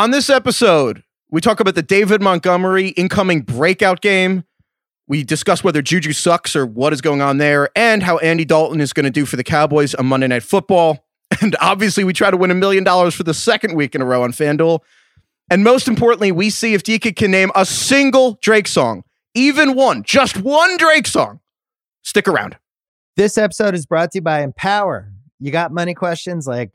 On this episode, we talk about the David Montgomery incoming breakout game. We discuss whether Juju sucks or what is going on there, and how Andy Dalton is going to do for the Cowboys on Monday Night Football. And obviously, we try to win a million dollars for the second week in a row on FanDuel. And most importantly, we see if DK can name a single Drake song, even one, just one Drake song. Stick around. This episode is brought to you by Empower. You got money questions like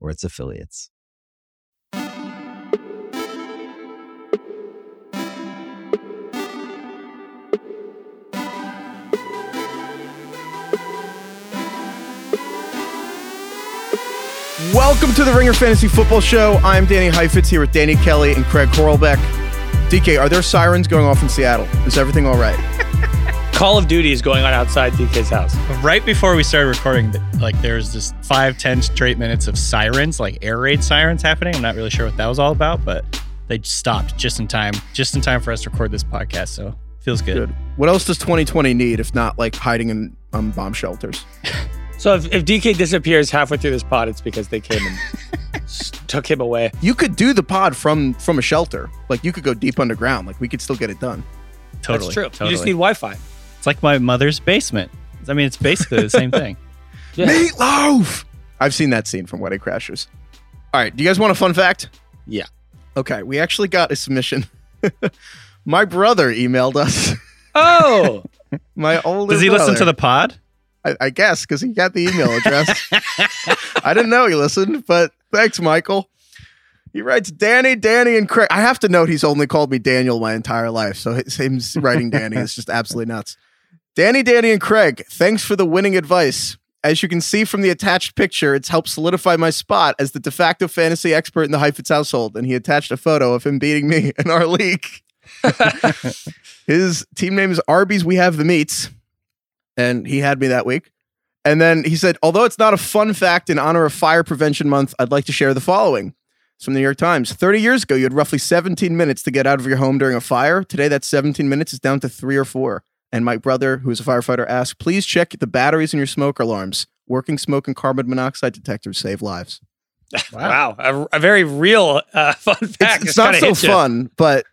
or its affiliates. Welcome to the Ringer Fantasy Football Show. I'm Danny Heifetz here with Danny Kelly and Craig Horlbeck. DK, are there sirens going off in Seattle? Is everything all right? Call of Duty is going on outside DK's house. Right before we started recording, like there's this five, ten straight minutes of sirens, like air raid sirens happening. I'm not really sure what that was all about, but they stopped just in time, just in time for us to record this podcast. So feels good. Good. What else does 2020 need if not like hiding in um, bomb shelters? So if, if DK disappears halfway through this pod, it's because they came and took him away. You could do the pod from from a shelter. Like you could go deep underground. Like we could still get it done. Totally. That's true. Totally. You just need Wi-Fi. It's like my mother's basement. I mean, it's basically the same thing. Yeah. Meatloaf. I've seen that scene from Wedding Crashers. All right, do you guys want a fun fact? Yeah. Okay, we actually got a submission. My brother emailed us. Oh, My older Does he listen to the pod? I, I guess because he got the email address. I didn't know he listened, but thanks, Michael. He writes Danny, Danny, and Craig. I have to note he's only called me Daniel my entire life, so his- him writing Danny is just absolutely nuts. Danny, Danny, and Craig, thanks for the winning advice. As you can see from the attached picture, it's helped solidify my spot as the de facto fantasy expert in the Heifetz household, and he attached a photo of him beating me in our league. His team name is Arby's We Have the Meats, and he had me that week. And then he said, although it's not a fun fact in honor of Fire Prevention Month, I'd like to share the following. It's from the New York Times. 30 years ago, you had roughly 17 minutes to get out of your home during a fire. Today, that 17 minutes is down to three or four. And my brother, who is a firefighter, asked, please check the batteries in your smoke alarms. Working smoke and carbon monoxide detectors save lives. wow. A, a very real uh, fun fact. It's, it's not so fun, but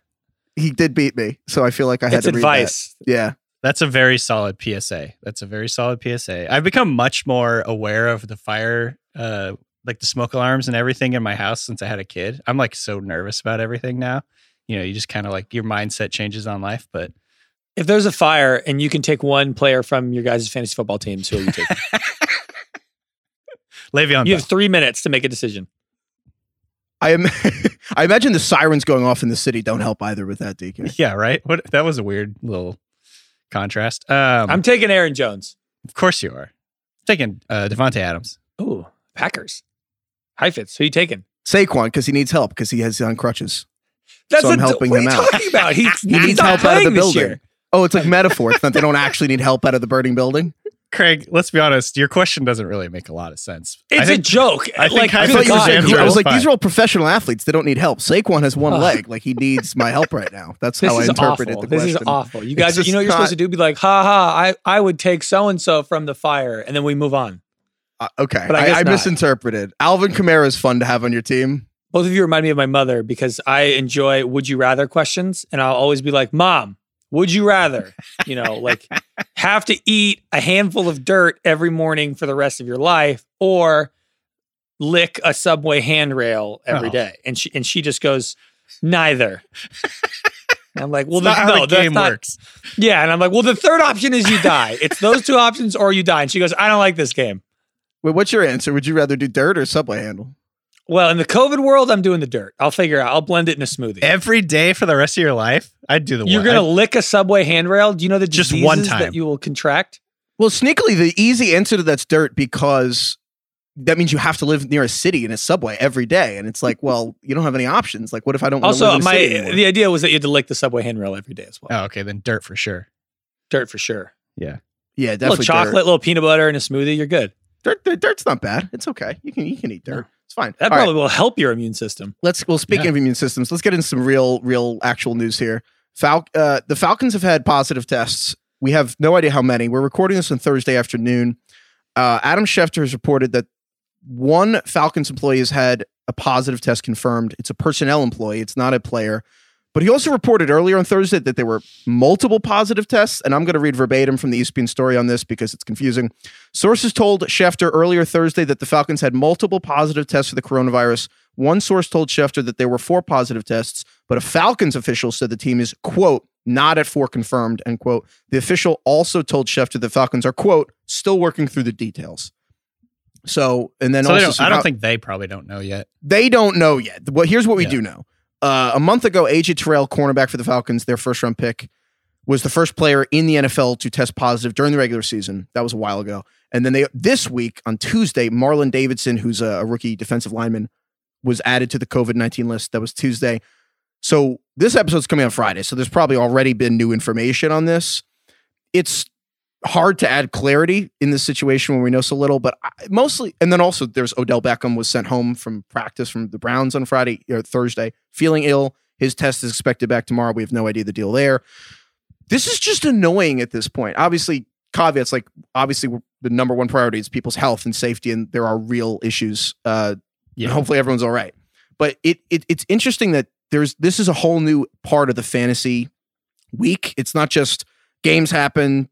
he did beat me. So I feel like I had It's to read that. advice. Yeah. That's a very solid PSA. That's a very solid PSA. I've become much more aware of the fire, uh, like the smoke alarms and everything in my house since I had a kid. I'm like so nervous about everything now. You know, you just kind of like your mindset changes on life. But If there's a fire and you can take one player from your guys' fantasy football teams, who are you taking? Le'Veon, you Bell. have three minutes to make a decision. I am. I imagine the sirens going off in the city don't help either with that, DK. yeah, right. What that was a weird little contrast. Um, I'm taking Aaron Jones. of course you are taking uh, Davante Adams. Ooh, Packers. Hi, Heifetz, who you taking? Saquon because he needs help because he has on crutches. That's So I'm a- helping what him are you out. talking about? He, He needs help out of the building. Year. Oh, it's like metaphor. It's not they don't actually need help out of the burning building. Craig, let's be honest. Your question doesn't really make a lot of sense. It's think- a joke. I think like, I I thought you were God, saying, I was like, fine. these are all professional athletes. They don't need help. Saquon has one Ugh. leg. Like he needs my help right now. That's how I interpreted awful. the This question. is awful. You guys, you know what you're just supposed to do? Be like, ha ha, I, I would take so and so from the fire, and then we move on. Uh, okay, But I I, I misinterpreted. Alvin Kamara is fun to have on your team. Both of you remind me of my mother because I enjoy would you rather questions, and I'll always be like, Mom, would you rather, you know, like have to eat a handful of dirt every morning for the rest of your life, or lick a subway handrail every Oh. day? And she and she just goes, neither. And I'm like, well, Well, the, not no, how the that's game not- works. Yeah, and I'm like, well, the third option is you die. It's those two options or you die. And she goes, I don't like this game. Wait, what's your answer? Would you rather do dirt or subway handle? Well, in the COVID world, I'm doing the dirt. I'll figure out. I'll blend it in a smoothie. Every day for the rest of your life, I'd do the You're one. gonna I'd- lick a subway handrail. Do you know the Just diseases one time. that you will contract? Well, sneakily, the easy answer to that's dirt because that means you have to live near a city and a subway every day. And it's like, well, you don't have any options. Like, what if I don't? wanna live Also, in a my city the idea was that you had to lick the subway handrail every day as well. oh, okay, then dirt for sure. Dirt for sure. yeah, Yeah. A little definitely chocolate, Dirt. little peanut butter, and a smoothie. You're good. Dirt, dirt- dirt's not bad. It's okay. You can you can eat dirt. It's fine. That All right. probably will help your immune system. let's well speaking Yeah. of immune systems let's get into some real real actual news here Fal- uh, the falcons have had positive tests we have no idea how many we're recording this on thursday afternoon uh, adam schefter has reported that one falcons employee has had a positive test confirmed it's a personnel employee it's not a player but he also reported earlier on thursday that there were multiple positive tests and i'm going to read verbatim from the espn story on this because it's confusing sources told schefter earlier thursday that the falcons had multiple positive tests for the coronavirus one source told Schefter that there were four positive tests, but a Falcons official said the team is, quote, not at four confirmed, end quote. The official also told Schefter the Falcons are, quote, still working through the details. So, and then So also, don't, I don't out- think they probably don't know yet. they don't know yet. Well, here's what we Yeah. do know. Uh, a month ago, AJ Terrell, cornerback for the Falcons, their first round pick, was the first player in the NFL to test positive during the regular season. That was a while ago. And then they this week on Tuesday, Marlon Davidson, who's a, a rookie defensive lineman, was added to the COVID nineteen list. That was Tuesday. So this episode's coming on Friday. So there's probably already been new information on this. It's hard to add clarity in this situation when we know so little, but I, mostly, and then also there's Odell Beckham was sent home from practice from the Browns on Friday or Thursday, feeling ill. His test is expected back tomorrow. We have no idea the deal there. This is just annoying at this point. Obviously, caveats like obviously the number one priority is people's health and safety, and there are real issues. Uh, Yeah. hopefully everyone's all right. But it, it it's interesting that there's this is a whole new part of the fantasy week. It's not just games happen,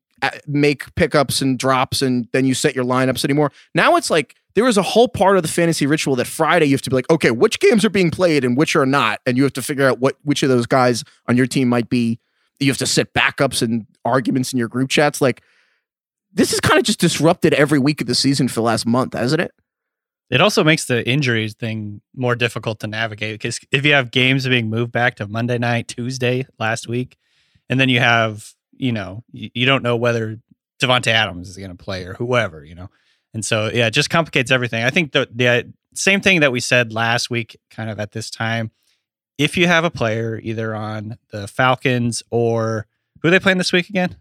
make pickups and drops, and then you set your lineups anymore. Now it's like there is a whole part of the fantasy ritual that Friday you have to be like, okay, which games are being played and which are not, and you have to figure out what which of those guys on your team might be. You have to set backups and arguments in your group chats. Like this is kind of just disrupted every week of the season for the last month, hasn't it? It also makes the injuries thing more difficult to navigate because if you have games being moved back to Monday night, Tuesday last week, and then you have, you know, you, you don't know whether Davante Adams is going to play or whoever, you know, and so yeah, it just complicates everything. I think the the uh, same thing that we said last week, kind of at this time. If you have a player either on the Falcons or who are they playing this week again?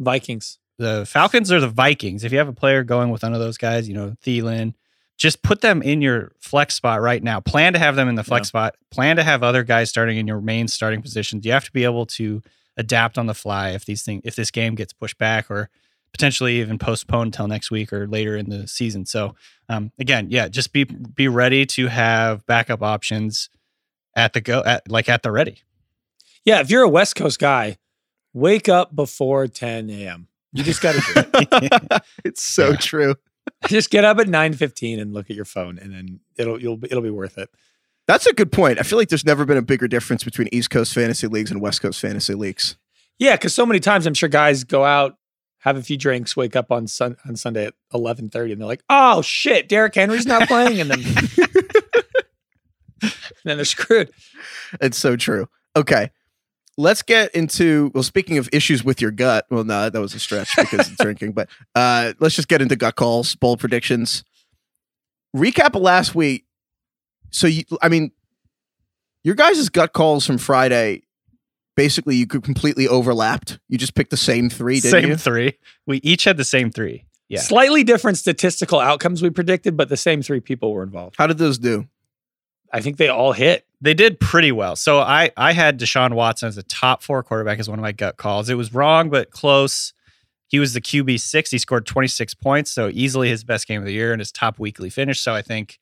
Vikings. the Falcons or the Vikings, if you have a player going with one of those guys, you know, Thielen, just put them in your flex spot right now. Plan to have them in the flex spot. Plan to have other guys starting in your main starting positions. You have to be able to adapt on the fly if these things if this game gets pushed back or potentially even postponed until next week or later in the season. So um, again, yeah, just be be ready to have backup options at the go at like at the ready. Yeah, if you're a West Coast guy, wake up before 10 a.m. You just got to do it. it's so Yeah. true. just get up at 9:15 and look at your phone, and then it'll you'll it'll be worth it. That's a good point. I feel like there's never been a bigger difference between East Coast fantasy leagues and West Coast fantasy leagues. Yeah, because so many times I'm sure guys go out, have a few drinks, wake up on sun on Sunday at 11:30, and they're like, "Oh shit, Derrick Henry's not playing," and then and then they're screwed. It's so true. Okay. Let's get into well, speaking of issues with your gut. Well, no, that was a stretch because it's drinking, but uh let's just get into gut calls, bold predictions. Recap of last week. So you I mean, your guys' gut calls from Friday, basically you could completely overlapped. You just picked the same three, didn't same you? three. We each had the same three. Yeah. Slightly different statistical outcomes we predicted, but the same three people were involved. How did those do? I think they all hit. they did pretty well. So I I had Deshaun Watson as a top four quarterback as one of my gut calls. It was wrong, but close. He was the QB six. He scored 26 points, so easily his best game of the year and his top weekly finish. So I think,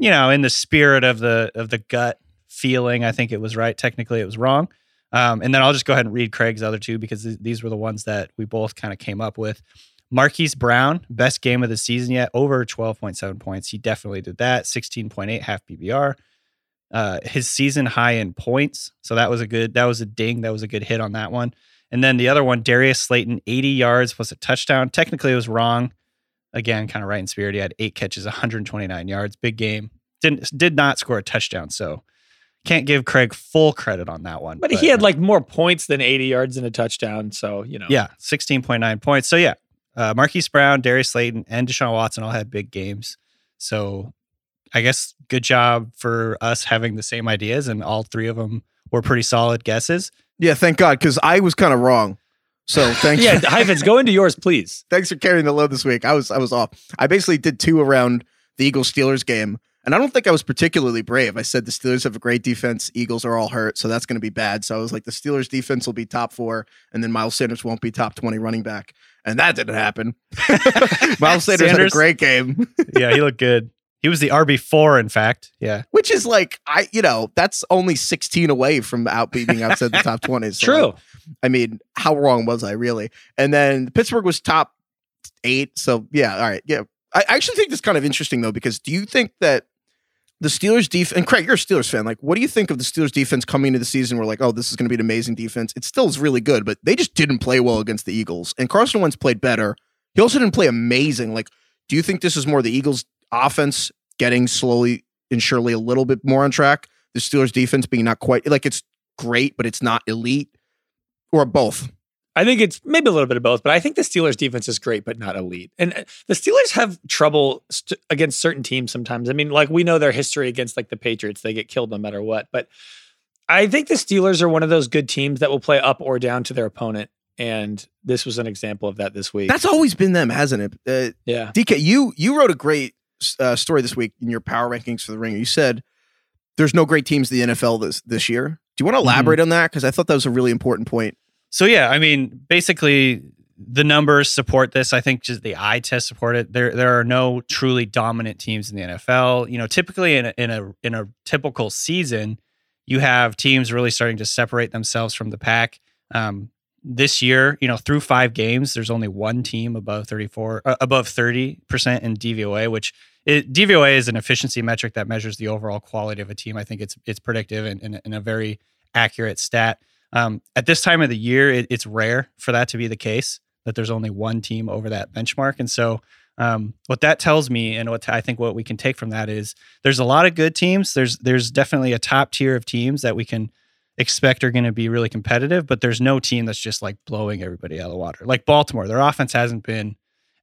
you know, in the spirit of the of the gut feeling, I think it was right. Technically, it was wrong. Um, and then I'll just go ahead and read Craig's other two because th- these were the ones that we both kind of came up with. Marquise Brown, best game of the season yet, over 12.7 points. He definitely did that. 16.8 half PPR. uh, his season high in points. So that was a good, that was a ding. That was a good hit on that one. And then the other one, Darius Slayton, 80 yards plus a touchdown. Technically, it was wrong. Again, kind of right in spirit. He had eight catches, 129 yards. Big game. Didn't did not score a touchdown. So can't give Craig full credit on that one. But, he had like more points than 80 yards and a touchdown. So, you know. yeah, 16.9 points. So yeah, uh, Marquise Brown, Darius Slayton, and Deshaun Watson all had big games. So I guess good job for us having the same ideas, and all three of them were pretty solid guesses. Yeah, thank God, because I was kind of wrong. So thanks. Yeah, Heifetz, go into yours, please. thanks for carrying the load this week. I was I was off. I basically did two around the Eagles Steelers game, and I don't think I was particularly brave. I said the Steelers have a great defense. Eagles are all hurt, so that's going to be bad. So I was like, the Steelers defense will be top four, and then Miles Sanders won't be top twenty running back, and that didn't happen. Miles Sanders, had a Sanders? great game, Yeah, he looked good. He was the RB four, in fact. Yeah, which is like I, you know, that's only sixteen away from out being outside the top twenty. So True. I mean, how wrong was I really? And then Pittsburgh was top eight. So yeah, all right. Yeah. I actually think this is kind of interesting though, because do you think that the Steelers defense and Craig, you're a Steelers fan, like what do you think of the Steelers defense coming into the season? We're like, oh, this is gonna be an amazing defense. It still is really good, but they just didn't play well against the Eagles. And Carson Wentz played better. He also didn't play amazing. Like, do you think this is more the Eagles offense getting slowly and surely a little bit more on track? The Steelers defense being not quite like it's great, but it's not elite? Or both? I think it's maybe a little bit of both, but I think the Steelers defense is great, but not elite. And uh, the Steelers have trouble st- against certain teams sometimes. I mean, like we know their history against like the Patriots, they get killed no matter what. But I think the Steelers are one of those good teams that will play up or down to their opponent. And this was an example of that this week. That's always been them, hasn't it? Uh, yeah. DK, you you wrote a great uh, story this week in your power rankings for the Ringer. You said there's no great teams in the NFL this this year. Do you want to elaborate on that? Because I thought that was a really important point. So yeah, I mean, basically the numbers support this. I think just the eye test support it. There there are no truly dominant teams in the NFL. You know, typically in a, in a in a typical season, you have teams really starting to separate themselves from the pack. Um, this year, you know, through five games, there's only one team above 34, uh, above 30% in DVOA, which it, DVOA is an efficiency metric that measures the overall quality of a team. I think it's it's predictive and, and, and a very accurate stat. Um, at this time of the year, it, it's rare for that to be the case. That there's only one team over that benchmark, and so um, what that tells me, and what I think what we can take from that is there's a lot of good teams. There's there's definitely a top tier of teams that we can expect are going to be really competitive, but there's no team that's just like blowing everybody out of the water. Like Baltimore, their offense hasn't been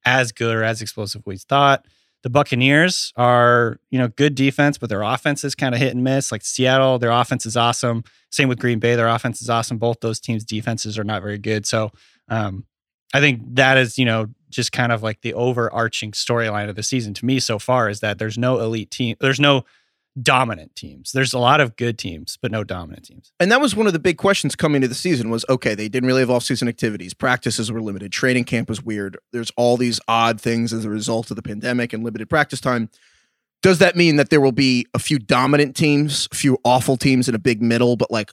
as good or as explosive as we thought. The Buccaneers are, you know, good defense, but their offense is kind of hit and miss. Like Seattle, their offense is awesome. Same with Green Bay, their offense is awesome. Both those teams' defenses are not very good. So um, I think that is, you know, just kind of like the overarching storyline of the season to me so far is that there's no elite team, there's no dominant teams. There's a lot of good teams, but no dominant teams. And that was one of the big questions coming into the season was okay, they didn't really have off-season activities. Practices were limited. Training camp was weird. There's all these odd things as a result of the pandemic and limited practice time. Does that mean that there will be a few dominant teams, a few awful teams in a big middle, but like,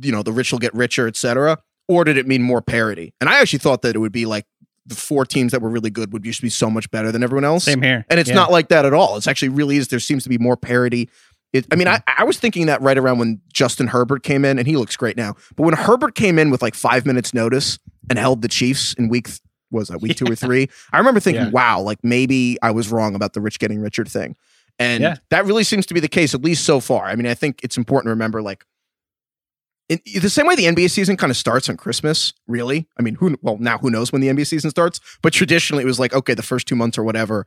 you know, the rich will get richer, et cetera? Or did it mean more parity? And I actually thought that it would be like the four teams that were really good would just be so much better than everyone else. Same here. And it's Yeah. not like that at all. It's actually really is. There seems to be more parity. It, I mean, mm-hmm. I, I was thinking that right around when Justin Herbert came in, and he looks great now. But when Herbert came in with like five minutes notice and held the Chiefs in week th- was that week two or three, I remember thinking, Yeah. wow, like maybe I was wrong about the rich getting richer thing. And Yeah. that really seems to be the case, at least so far. I mean, I think it's important to remember, like, in, the same way the NBA season kind of starts on Christmas, really. I mean, who well now who knows when the NBA season starts? But traditionally, it was like okay, the first two months or whatever.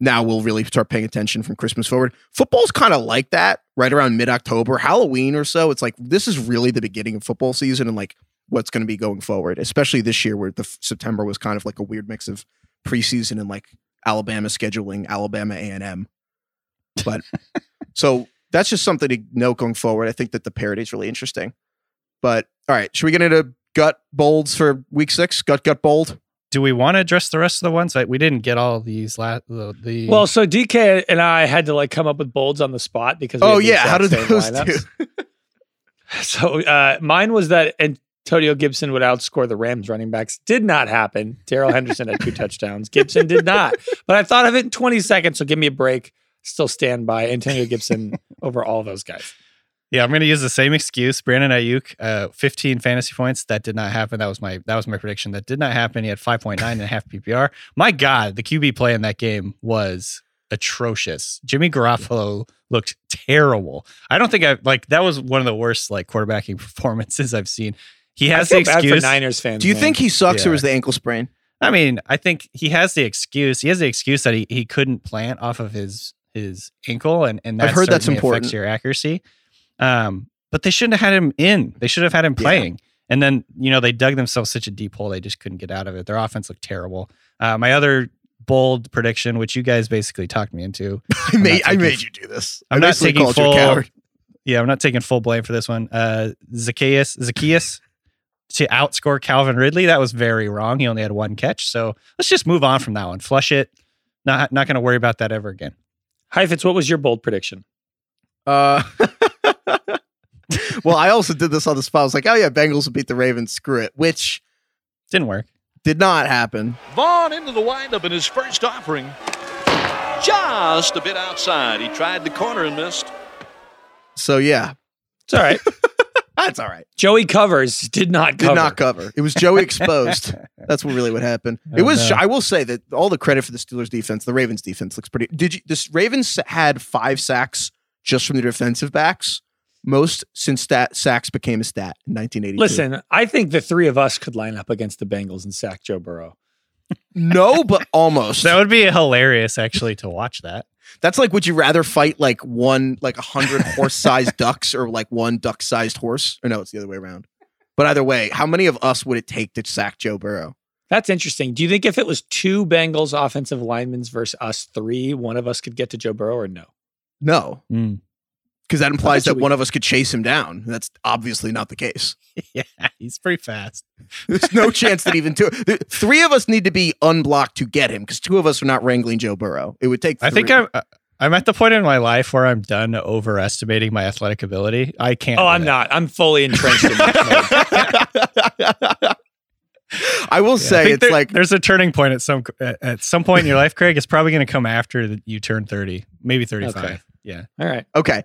Now we'll really start paying attention from Christmas forward. Football's kind of like that, right around mid October, Halloween or so. It's like this is really the beginning of football season and like what's going to be going forward, especially this year where the September was kind of like a weird mix of preseason and like Alabama scheduling, Alabama A and M. But so that's just something to note going forward. I think that the parody is really interesting. But all right, should we get into gut bolds for week six? Gut gut bold. Do we want to address the rest of the ones? Like, we didn't get all these last the, the Well, so DK and I had to like come up with bolds on the spot because we Oh yeah, how did exact those lineups. do? So uh, mine was that Antonio Gibson would outscore the Rams running backs. Did not happen. Darrell Henderson had two touchdowns. Gibson did not. But I thought of it in 20 seconds, so give me a break. Still stand by Antonio Gibson over all those guys. Yeah, I'm going to use the same excuse. Brandon Aiyuk, uh, 15 fantasy points. That did not happen. That was my that was my prediction. That did not happen. He had 5.9 and a half PPR. My God, the QB play in that game was atrocious. Jimmy Garoppolo looked terrible. I don't think I like that was one of the worst like quarterbacking performances I've seen. He I has the feel bad for excuse. Niners fans. Do you man. think he sucks or Yeah. was the ankle sprain? I mean, I think he has the excuse. He has the excuse that he, he couldn't plant off of his his ankle, and and that I've heard that's important. affects your accuracy. Um, but they shouldn't have had him in. They should have had him Yeah. playing. And then you know they dug themselves such a deep hole. They just couldn't get out of it. Their offense looked terrible. Uh, my other bold prediction, which you guys basically talked me into. I made not I made you do this. I I'm not taking called you a full. coward. Yeah, I'm not taking full blame for this one. Uh, Zaccheaus, Zaccheaus to outscore Calvin Ridley. That was very wrong. He only had one catch. So let's just move on from that one. Flush it. Not not going to worry about that ever again. Heifetz, what was your bold prediction? Uh, well, I also did this on the spot. I was like, oh yeah, Bengals will beat the Ravens. Screw it, which Didn't work. did not happen. Vaughn into the windup in his first offering. Just a bit outside. He tried the corner and missed. So yeah, It's all right. that's all right. Joey covers did not Did cover. not cover. It was Joey exposed. That's what really what happened. Oh, it Oh, was. no. I will say that all the credit for the Steelers defense. The Ravens defense looks pretty. Did you? This Ravens had five sacks just from the defensive backs. Most since stat sacks became a stat in 1982. Listen, I think the three of us could line up against the Bengals and sack Joe Burrow. no, but almost. That would be hilarious actually to watch that. That's like, would you rather fight like one, like a hundred horse-sized ducks, or like one duck-sized horse? Or no, it's the other way around. But either way, how many of us would it take to sack Joe Burrow? That's interesting. Do you think if it was two Bengals offensive linemen versus us three, one of us could get to Joe Burrow or no? No, Mm. Because that implies that we- one of us could chase him down. That's obviously not the case. Yeah, he's pretty fast. There's no chance that even two, three of us need to be unblocked to get him because two of us are not wrangling Joe Burrow. It would take. I think. I'm uh, I'm at the point in my life where I'm done overestimating my athletic ability. I can't. Oh, I'm that. not. I'm fully entrenched in that. I will Yeah, say think it's there- like there's a turning point at some at, at some point in your life, Craig. It's probably going to come after you turn 30, maybe 35. Okay. Yeah. All right. okay.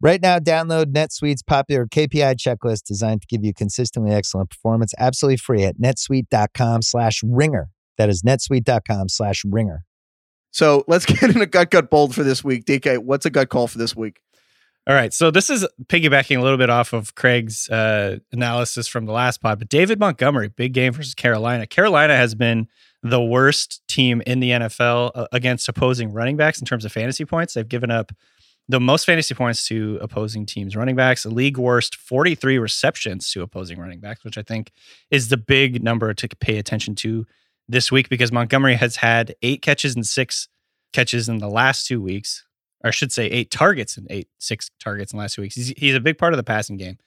Right now, download NetSuite's popular KPI checklist designed to give you consistently excellent performance absolutely free at netsuite.com slash ringer. That is netsuite.com slash ringer. So let's get in a gut gut bold for this week. DK, what's a gut call for this week? All right. So this is piggybacking a little bit off of Craig's uh, analysis from the last pod, but David Montgomery, big game versus Carolina. Carolina has been the worst team in the NFL uh, against opposing running backs in terms of fantasy points. They've given up the most fantasy points to opposing teams' running backs, league worst 43 receptions to opposing running backs, which I think is the big number to pay attention to this week because Montgomery has had eight catches and six catches in the last two weeks or I should say eight targets and eight six targets in the last two weeks. He's, he's a big part of the passing game.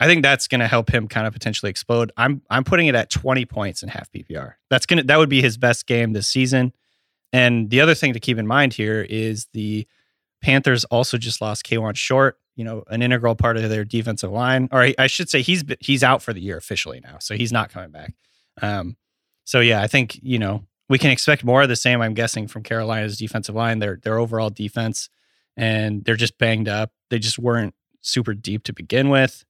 I think that's going to help him kind of potentially explode. I'm I'm putting it at 20 points in half PPR. That's gonna that would be his best game this season. And the other thing to keep in mind here is the Panthers also just lost Kawann Short, you know, an integral part of their defensive line. Or I, I should say he's he's out for the year officially now, so he's not coming back. Um, so yeah, I think you know we can expect more of the same. I'm guessing from Carolina's defensive line, their their overall defense and they're just banged up. They just weren't super deep to begin with.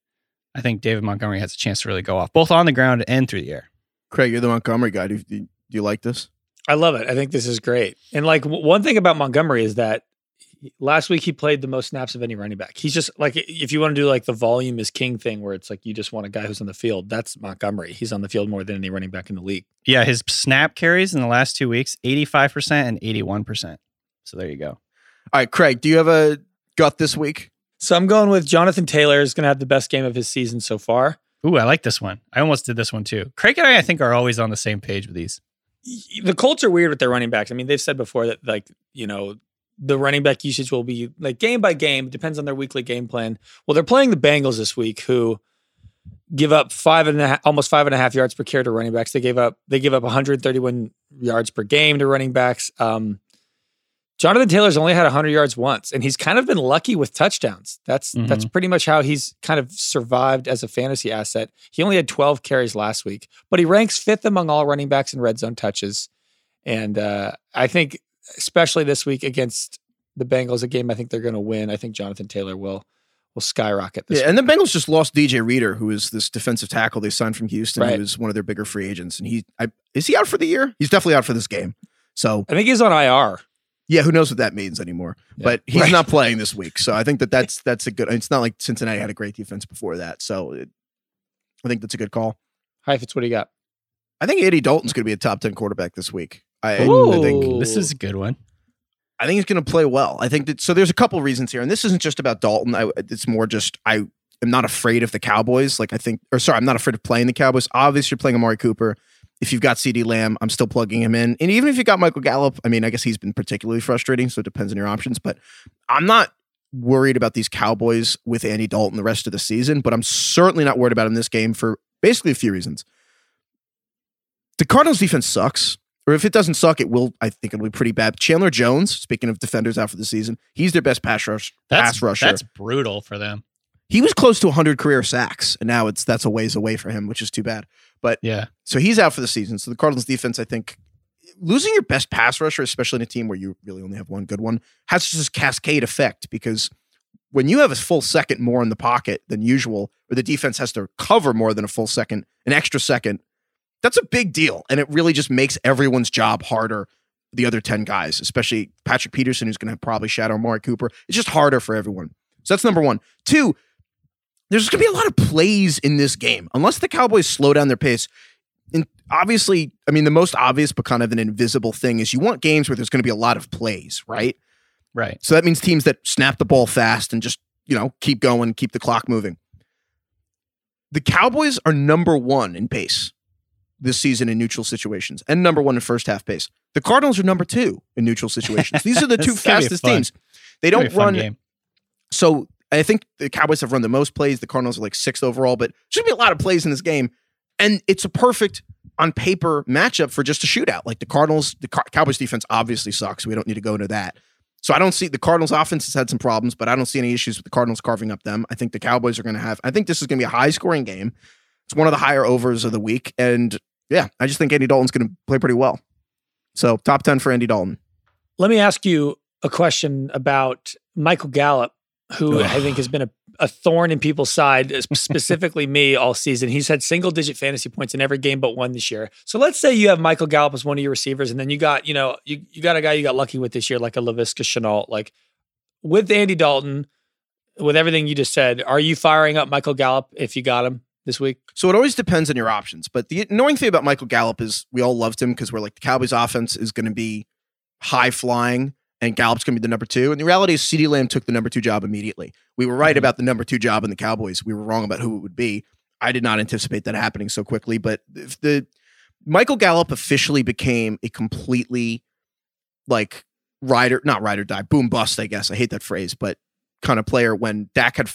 I think David Montgomery has a chance to really go off, both on the ground and through the air. Craig, you're the Montgomery guy. Do, do, do you like this? I love it. I think this is great. And like w- one thing about Montgomery is that last week he played the most snaps of any running back. He's just like if you want to do like the volume is king thing where it's like you just want a guy who's on the field. That's Montgomery. He's on the field more than any running back in the league. Yeah, his snap carries in the last two weeks, 85% and 81%. So there you go. All right, Craig, do you have a gut this week? So I'm going with Jonathan Taylor is going to have the best game of his season so far. Ooh, I like this one. I almost did this one too. Craig and I, I think, are always on the same page with these. The Colts are weird with their running backs. I mean, they've said before that like you know the running back usage will be like game by game, depends on their weekly game plan. Well, they're playing the Bengals this week, who give up five and a half, almost five and a half yards per carry to running backs. They gave up they give up 131 yards per game to running backs. Um, Jonathan Taylor's only had 100 yards once, and he's kind of been lucky with touchdowns. That's mm-hmm. that's pretty much how he's kind of survived as a fantasy asset. He only had 12 carries last week, but he ranks fifth among all running backs in red zone touches. And uh, I think, especially this week against the Bengals, a game I think they're going to win. I think Jonathan Taylor will will skyrocket. This. Yeah, week. and the Bengals just lost DJ Reader, who is this defensive tackle they signed from Houston. Right. He was one of their bigger free agents, and he I, is he out for the year? He's definitely out for this game. So I think he's on IR. Yeah, who knows what that means anymore? Yeah. But he's right. not playing this week, so I think that that's that's a good. It's not like Cincinnati had a great defense before that, so it, I think that's a good call. Heifetz, what do you got? I think Andy Dalton's going to be a top ten quarterback this week. I, I, think this is a good one. I think he's going to play well. I think that so. There's a couple reasons here, and this isn't just about Dalton. I, it's more just I am not afraid of the Cowboys. Like I think, or sorry, I'm not afraid of playing the Cowboys. Obviously, you're playing Amari Cooper if you've got CeeDee Lamb, I'm still plugging him in. And even if you got Michael Gallup, I mean, I guess he's been particularly frustrating, so it depends on your options. But I'm not worried about these Cowboys with Andy Dalton the rest of the season, but I'm certainly not worried about him this game for basically a few reasons. The Cardinals defense sucks. Or if it doesn't suck, it will. I think it'll be pretty bad. Chandler Jones, speaking of defenders out for the season, he's their best pass rush. That's, pass rusher. That's brutal for them. He was close to 100 career sacks, and now it's that's a ways away for him, which is too bad. But yeah, so he's out for the season. So the Cardinals defense, I think, losing your best pass rusher, especially in a team where you really only have one good one, has this cascade effect because when you have a full second more in the pocket than usual, or the defense has to cover more than a full second, an extra second, that's a big deal. And it really just makes everyone's job harder. The other 10 guys, especially Patrick Peterson, who's going to probably shadow Amari Cooper. It's just harder for everyone. So that's number one. Two, there's going to be a lot of plays in this game. Unless the Cowboys slow down their pace, and obviously, I mean, the most obvious but kind of an invisible thing is you want games where there's going to be a lot of plays, right? Right. So that means teams that snap the ball fast and just, you know, keep going, keep the clock moving. The Cowboys are number one in pace this season in neutral situations and number one in first half pace. The Cardinals are number two in neutral situations. These are the two fastest teams. They don't run. Game. So I think the Cowboys have run the most plays. The Cardinals are like sixth overall, but there's gonna be a lot of plays in this game, and it's a perfect on paper matchup for just a shootout. Like the Cardinals, the Car- Cowboys defense obviously sucks. We don't need to go into that. So I don't see the Cardinals offense has had some problems, but I don't see any issues with the Cardinals carving up them. I think the Cowboys are going to have. I think this is going to be a high scoring game. It's one of the higher overs of the week, and yeah, I just think Andy Dalton's going to play pretty well. So top ten for Andy Dalton. Let me ask you a question about Michael Gallup who I think has been a, a thorn in people's side, specifically me all season. He's had single digit fantasy points in every game but one this year. So let's say you have Michael Gallup as one of your receivers, and then you got, you know, you, you got a guy you got lucky with this year, like a Laviska Shenault. Like with Andy Dalton, with everything you just said, are you firing up Michael Gallup if you got him? This week, so it always depends on your options. But the annoying thing about Michael Gallup is we all loved him because we're like the Cowboys' offense is going to be high flying and Gallup's going to be the number two. And the reality is, CeeDee Lamb took the number two job immediately. We were right mm-hmm. about the number two job in the Cowboys. We were wrong about who it would be. I did not anticipate that happening so quickly. But if the Michael Gallup officially became a completely like rider, not rider die, boom bust, I guess. I hate that phrase, but kind of player when Dak had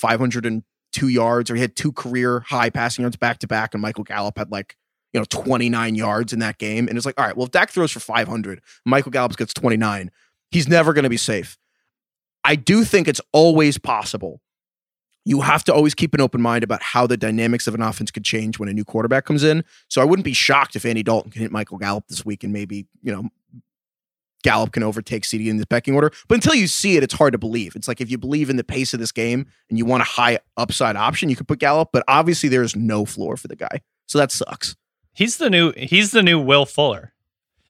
502 yards or he had two career high passing yards back to back, and Michael Gallup had like you know 29 yards in that game. And it's like, all right, well, if Dak throws for 500, Michael Gallup gets 29 he's never going to be safe. I do think it's always possible. You have to always keep an open mind about how the dynamics of an offense could change when a new quarterback comes in. So I wouldn't be shocked if Andy Dalton can hit Michael Gallup this week and maybe, you know, Gallup can overtake CeeDee in the pecking order. But until you see it, it's hard to believe. It's like if you believe in the pace of this game and you want a high upside option, you could put Gallup, but obviously there's no floor for the guy. So that sucks. He's the new he's the new Will Fuller.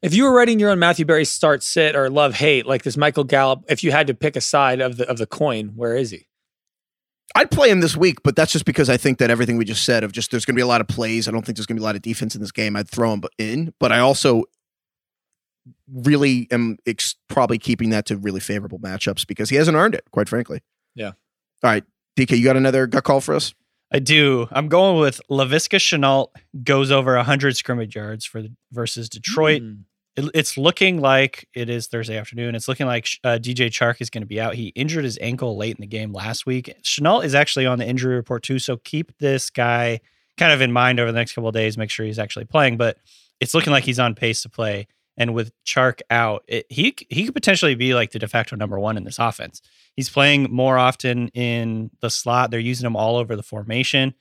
If you were writing your own Matthew Berry start sit or love hate like this Michael Gallup, if you had to pick a side of the of the coin, where is he? I'd play him this week, but that's just because I think that everything we just said of just there's going to be a lot of plays. I don't think there's going to be a lot of defense in this game. I'd throw him in, but I also really am ex- probably keeping that to really favorable matchups because he hasn't earned it, quite frankly. Yeah. All right, DK, you got another gut call for us? I do. I'm going with Laviska Shenault goes over 100 scrimmage yards for the, versus Detroit. Hmm. It, it's looking like it is Thursday afternoon. It's looking like uh, DJ Chark is going to be out. He injured his ankle late in the game last week. Shenault is actually on the injury report too, so keep this guy kind of in mind over the next couple of days. Make sure he's actually playing, but it's looking like he's on pace to play. And with Chark out, it, he he could potentially be like the de facto number one in this offense. He's playing more often in the slot. They're using him all over the formation.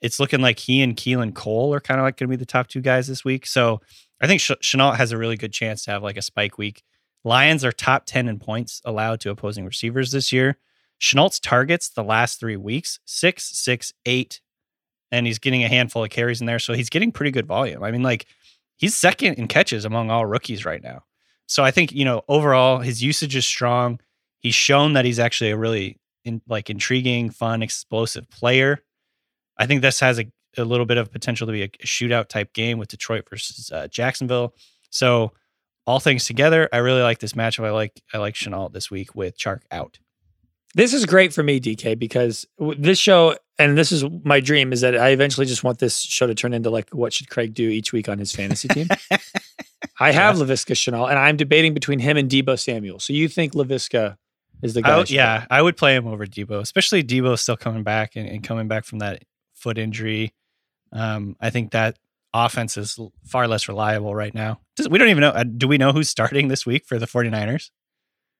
It's looking like he and Keelan Cole are kind of like going to be the top two guys this week. So I think Ch- Shenault has a really good chance to have like a spike week. Lions are top 10 in points allowed to opposing receivers this year. Shenault's targets the last three weeks six, six, eight, and he's getting a handful of carries in there. So he's getting pretty good volume. I mean, like he's second in catches among all rookies right now. So I think, you know, overall his usage is strong. He's shown that he's actually a really in, like intriguing, fun, explosive player. I think this has a, a little bit of potential to be a shootout type game with Detroit versus uh, Jacksonville. So all things together, I really like this matchup. I like I like Shenault this week with Chark out. This is great for me, DK, because this show, and this is my dream, is that I eventually just want this show to turn into like what should Craig do each week on his fantasy team. I have Laviska Shenault, and I'm debating between him and Deebo Samuel. So you think Laviska is the guy? I would- yeah, I would play him over Deebo, especially Deebo still coming back and, and coming back from that foot injury. Um, I think that offense is far less reliable right now. Does, we don't even know. Uh, do we know who's starting this week for the 49ers?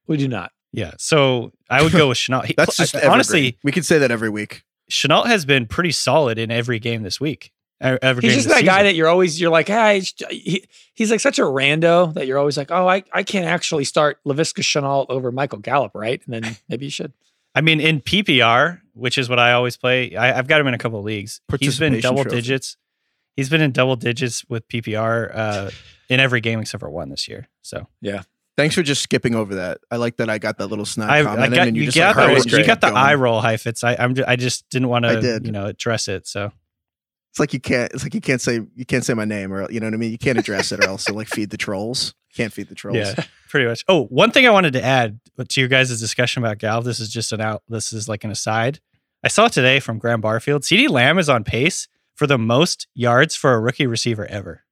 We do not. Yeah. So I would go with Shenault. He- That's just I- honestly, we could say that every week. Shenault has been pretty solid in every game this week. Every He's game just this that guy that you're always you're like, hey, he, he's like such a rando that you're always like, oh, I, I can't actually start Laviska Shenault over Michael Gallup, right? And then maybe you should. I mean, in PPR, which is what I always play, I, I've got him in a couple of leagues. He's been double trophy. digits. He's been in double digits with PPR uh, in every game except for one this year. So Thanks for just skipping over that. I like that I got that little snide I, comment I got and you, you just got like, heard the you got the going. eye roll Heifetz. I I'm, I just didn't want I to you know address it. So It's like you can't. It's like you can't say you can't say my name or you know what I mean. You can't address it or else you'll like feed the trolls. Can't feed the trolls. yeah, pretty much. Oh, one thing I wanted to add to your guys' discussion about Gal. This is just an out. This is like an aside. I saw today from Graham Barfield. CeeDee Lamb is on pace for the most yards for a rookie receiver ever.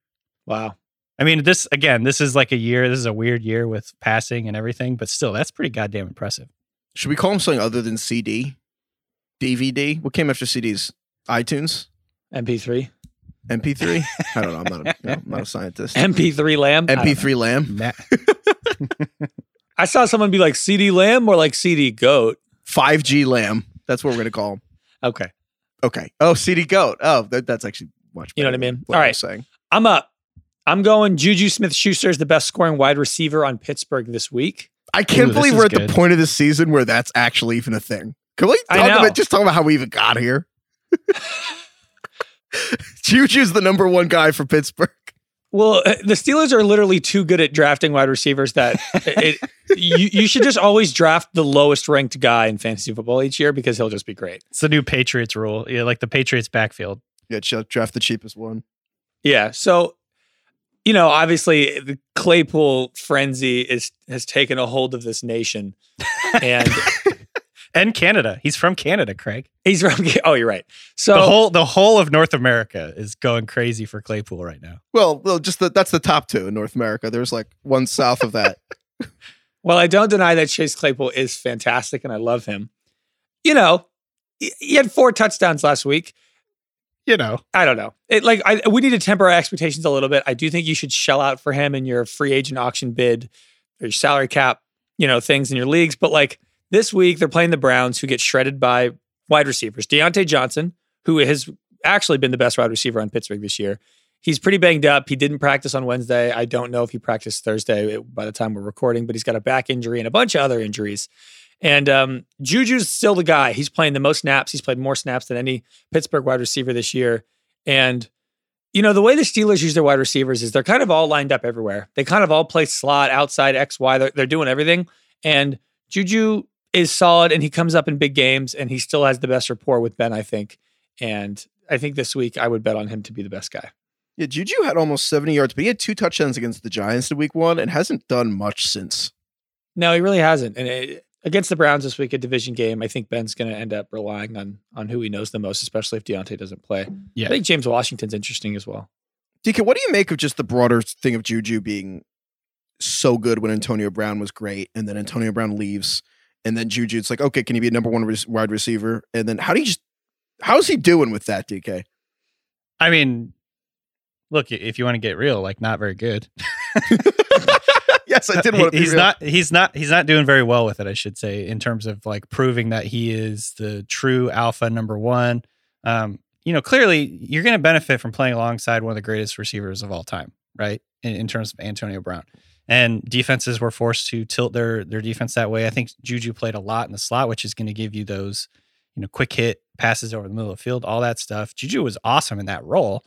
Wow. I mean, this again, this is like a year. This is a weird year with passing and everything, but still, that's pretty goddamn impressive. Should we call him something other than CD? DVD? What came after CDs? iTunes? MP3. MP3? I don't know. I'm not. A, you know, I'm not a scientist. MP3 Lamb. I don't know. MP3 Lamb. I saw someone be like CD Lamb or like CD Goat. 5G Lamb. That's what we're gonna call him. Okay. Okay. Oh, CD Goat. Oh, that, that's actually much. You know what I mean? than All I right. saying. I'm up. I'm going Juju Smith Schuster is the best scoring wide receiver on Pittsburgh this week. I can't Ooh, believe we're at good. the point of the season where that's actually even a thing. Can we talk about just talk about how we even got here? Juju's the number one guy for Pittsburgh. Well, uh, the Steelers are literally too good at drafting wide receivers that it, you, you should just always draft the lowest ranked guy in fantasy football each year because he'll just be great. it's the new Patriots rule. Yeah, like the Patriots backfield. Yeah, draft the cheapest one. Yeah. So, you know, obviously the Claypool frenzy is has taken a hold of this nation. And And Canada. He's from Canada, Craig. he's from Oh, you're right. So the whole the whole of North America is going crazy for Claypool right now. Well, well, just the, that's the top two in North America. There's like one south of that. Well, I don't deny that Chase Claypool is fantastic and I love him. You know, he he had four touchdowns last week. You know, I don't know. It like I we need to temper our expectations a little bit. I do think you should shell out for him in your free agent auction bid, or your salary cap, you know, things in your leagues. But like this week, they're playing the Browns, who get shredded by wide receivers. Diontae Johnson, who has actually been the best wide receiver on Pittsburgh this year. He's pretty banged up. He didn't practice on Wednesday. I don't know if he practiced Thursday by the time we're recording, but he's got a back injury and a bunch of other injuries. And um, Juju's still the guy. He's playing the most snaps. He's played more snaps than any Pittsburgh wide receiver this year. And You know, the way the Steelers use their wide receivers is they're kind of all lined up everywhere. They kind of all play slot, outside, X, Y. They're, they're doing everything. And Juju is solid and he comes up in big games and he still has the best rapport with Ben, I think. And I think this week I would bet on him to be the best guy. Yeah, Juju had almost 70 yards, but he had two touchdowns against the Giants in week one and hasn't done much since. No, he really hasn't. And it, against the Browns this week, a division game, I think Ben's going to end up relying on on who he knows the most, especially if Diontae doesn't play. Yeah. I think James Washington's interesting as well. DK, what do you make of just the broader thing of Juju being so good when Antonio Brown was great, and then Antonio Brown leaves, and then Juju, it's like, okay, can he be a number one res- wide receiver? And then how do you just, how's he doing with that, DK? I mean, look, if you want to get real, like not very good. yes, I did want to he's real. not he's not he's not doing very well with it, I should say, in terms of like proving that he is the true alpha number one. Um, you know, clearly you're going to benefit from playing alongside one of the greatest receivers of all time, right? In, in terms of Antonio Brown. And defenses were forced to tilt their their defense that way. I think Juju played a lot in the slot, which is going to give you those, you know, quick hit passes over the middle of the field, all that stuff. Juju was awesome in that role.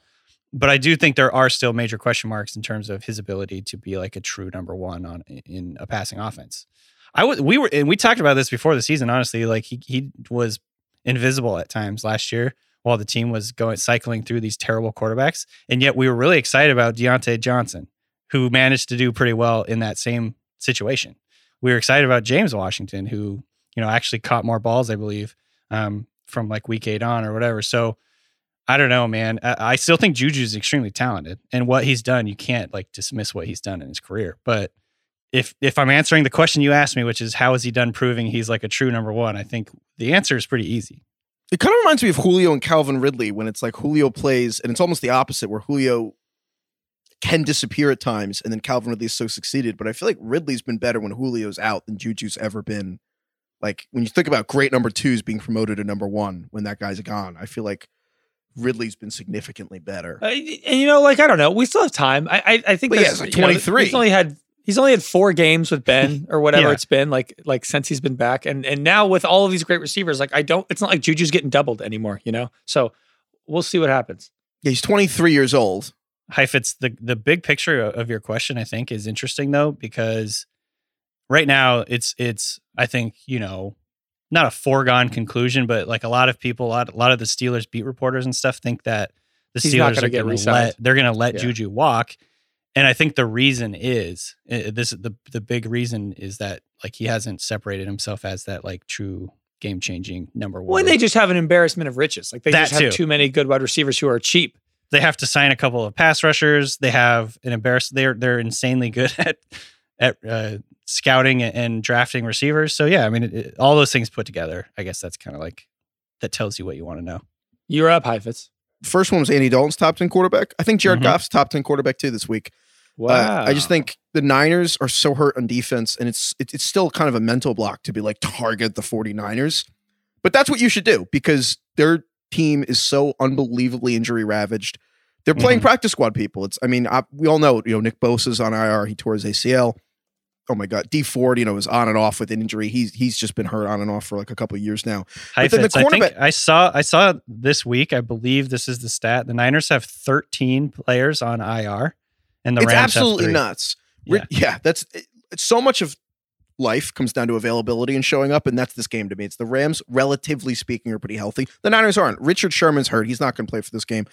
But I do think there are still major question marks in terms of his ability to be like a true number one on in a passing offense. I was we were and we talked about this before the season. Honestly, like he he was invisible at times last year while the team was going cycling through these terrible quarterbacks, and yet we were really excited about Diontae Johnson, who managed to do pretty well in that same situation. We were excited about James Washington, who you know actually caught more balls, I believe, um, from like week eight on or whatever. So I don't know, man. I, still think Juju's extremely talented, and what he's done, you can't like dismiss what he's done in his career. But if if I'm answering the question you asked me, which is how has he done proving he's like a true number one, I think the answer is pretty easy. It kind of reminds me of Julio and Calvin Ridley when it's like Julio plays, and it's almost the opposite, where Julio can disappear at times, and then Calvin Ridley's so succeeded. But I feel like Ridley's been better when Julio's out than Juju's ever been. Like when you think about great number twos being promoted to number one when that guy's gone, I feel like Ridley's been significantly better. Uh, and you know, like I don't know, we still have time. I I, I think But yeah, there's- it's like you know, 23. he's only had he's only had four games with Ben or whatever Yeah. it's been like like since he's been back, and and now with all of these great receivers, like I don't, it's not like Juju's getting doubled anymore, you know. So we'll see what happens. Yeah, he's 23 years old. Heifetz, the the big picture of your question, I think, is interesting though because right now it's it's I think you know not a foregone conclusion, but like a lot of people, a lot a lot of the Steelers beat reporters and stuff think that the He's Steelers gonna are going to let they're going to let Yeah. Juju walk, and I think the reason is this the the big reason is that like he hasn't separated himself as that like true game changing number one. When they just have an embarrassment of riches, like they That just have too. too many good wide receivers who are cheap. they have to sign a couple of pass rushers. They have an embarrass. They're they're insanely good at at uh, scouting and drafting receivers. So yeah, I mean, it, it- all those things put together, I guess that's kind of like that tells you what you want to know. You're up, Heifetz. First one was Andy Dalton's top 10 quarterback. I think Jared Mhm. Goff's top 10 quarterback too this week. Uh, Wow. I just think the Niners are so hurt on defense, and it's it, it's still kind of a mental block to be like target the 49ers. But that's what you should do because their team is so unbelievably injury ravaged. They're playing Mhm. practice squad people. It's I mean I, we all know you know Nick Bosa's on IR. He tore his ACL. Oh my God, Dee Ford, you know, is on and off with an injury. He's he's just been hurt on and off for like a couple of years now. But then the Heifetz, I think cornerback- I saw I saw this week. I believe this is the stat. The Niners have 13 players on IR, and the it's Rams absolutely have nuts. Ri- Yeah, that's so much of life comes down to availability and showing up, and that's this game to me. It's the Rams, relatively speaking, are pretty healthy. The Niners aren't. Richard Sherman's hurt; he's not going to play for this game.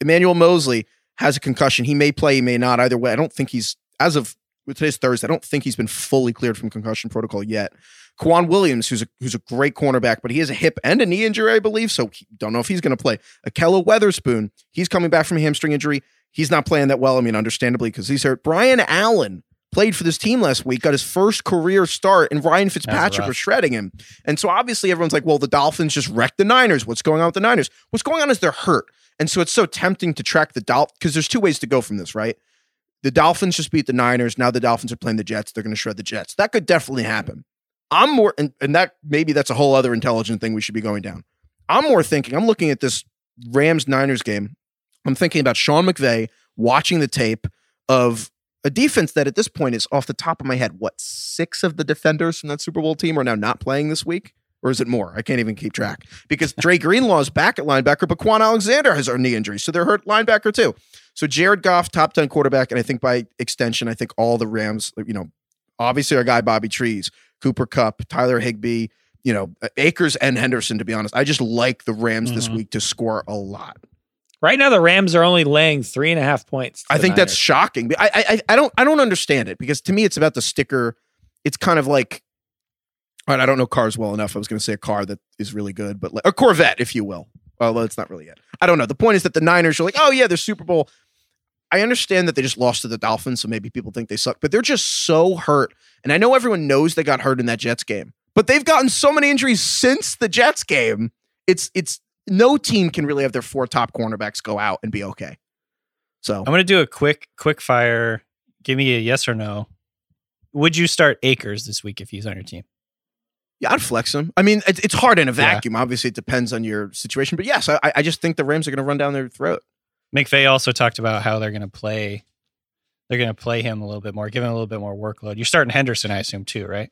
Emmanuel Moseley has a concussion. He may play, he may not. Either way, I don't think he's as of today's Thursday. I don't think he's been fully cleared from concussion protocol yet. K'Waun Williams, who's a who's a great cornerback, but he has a hip and a knee injury, I believe. So he- don't know if he's going to play. Ahkello Witherspoon, he's coming back from a hamstring injury. He's not playing that well. I mean, understandably, because he's hurt. Brian Allen played for this team last week, got his first career start, and Ryan Fitzpatrick was shredding him. And so obviously everyone's like, well, the Dolphins just wrecked the Niners. What's going on with the Niners? What's going on is they're hurt. And so it's so tempting to track the Dolphins because there's two ways to go from this, right? The Dolphins just beat the Niners. Now the Dolphins are playing the Jets. They're going to shred the Jets. That could definitely happen. I'm more, and, and that maybe that's a whole other intelligent thing we should be going down. I'm more thinking, I'm looking at this Rams Niners game. I'm thinking about Sean McVay watching the tape of a defense that at this point is off the top of my head, what, six of the defenders from that Super Bowl team are now not playing this week Or is it more? I can't even keep track because Dre Greenlaw is back at linebacker, but Kwon Alexander has a knee injury. So they're hurt linebacker too. So Jared Goff, top 10 quarterback. And I think by extension, I think all the Rams, you know, obviously our guy Bobby Trees, Cooper Kupp, Tyler Higbee, you know, Akers and Henderson, to be honest. I just like the Rams this Mhm. week to score a lot. Right now, the Rams are only laying three and a half points. I think that's shocking. I, I I don't I don't understand it because to me it's about the sticker. It's kind of like all right, I don't know cars well enough. I was going to say a car that is really good, but like a Corvette, if you will. Although it's not really yet. I don't know. The point is that the Niners are like, oh yeah, they're Super Bowl. I understand that they just lost to the Dolphins, so maybe people think they suck, but they're just so hurt. And I know everyone knows they got hurt in that Jets game, but they've gotten so many injuries since the Jets game. It's it's no team can really have their four top cornerbacks go out and be okay. So I'm going to do a quick quick fire. Give me a yes or no. Would you start Akers this week if he's on your team? Yeah, I'd flex him. I mean, it's, it's hard in a Yeah. vacuum. Obviously, it depends on your situation. But yes, I, I just think the Rams are going to run down their throat. McVay also talked about how they're going to play. They're going to play him a little bit more, give him a little bit more workload. You're starting Henderson, I assume, too, right?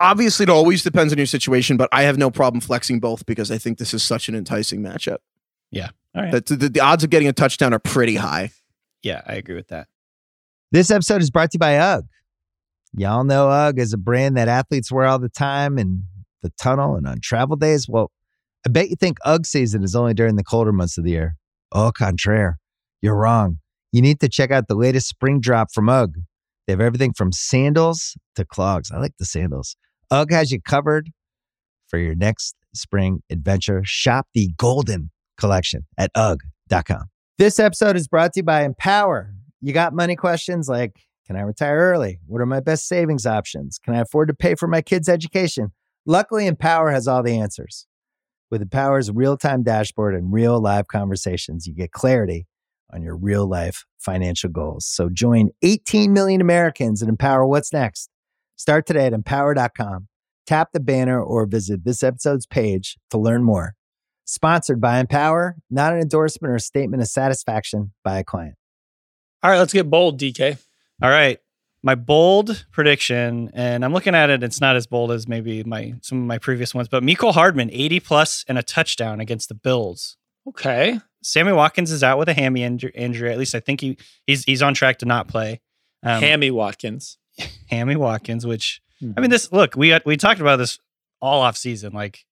Obviously, it always depends on your situation, but I have no problem flexing both because I think this is such an enticing matchup. Yeah. All right. That the, the odds of getting a touchdown are pretty high. yeah, I agree with that. This episode is brought to you by UGG. Y'all know UGG is a brand that athletes wear all the time in the tunnel and on travel days. Well, I bet you think UGG season is only during the colder months of the year. Au contraire, you're wrong. You need to check out the latest spring drop from UGG. They have everything from sandals to clogs. I like the sandals. UGG has you covered for your next spring adventure. Shop the Golden Collection at UGG.com. This episode is brought to you by Empower. You got money questions like Can I retire early? What are my best savings options? Can I afford to pay for my kids' education? Luckily, Empower has all the answers. With Empower's real time dashboard and real live conversations, you get clarity on your real life financial goals. So join 18 million Americans and empower what's next. Start today at empower.com. Tap the banner or visit this episode's page to learn more. Sponsored by Empower, not an endorsement or statement of satisfaction by a client. All right, let's get bold, DK. All right. My bold prediction, and I'm looking at it, it's not as bold as maybe my some of my previous ones, but Mecole Hardman, 80 plus and a touchdown against the Bills. Okay. Sammy Watkins is out with a hammy inju- injury. At least I think he he's he's on track to not play. Um, Hammy Watkins. Hammy Watkins, which I mean, this look we we talked about this all off season. Like,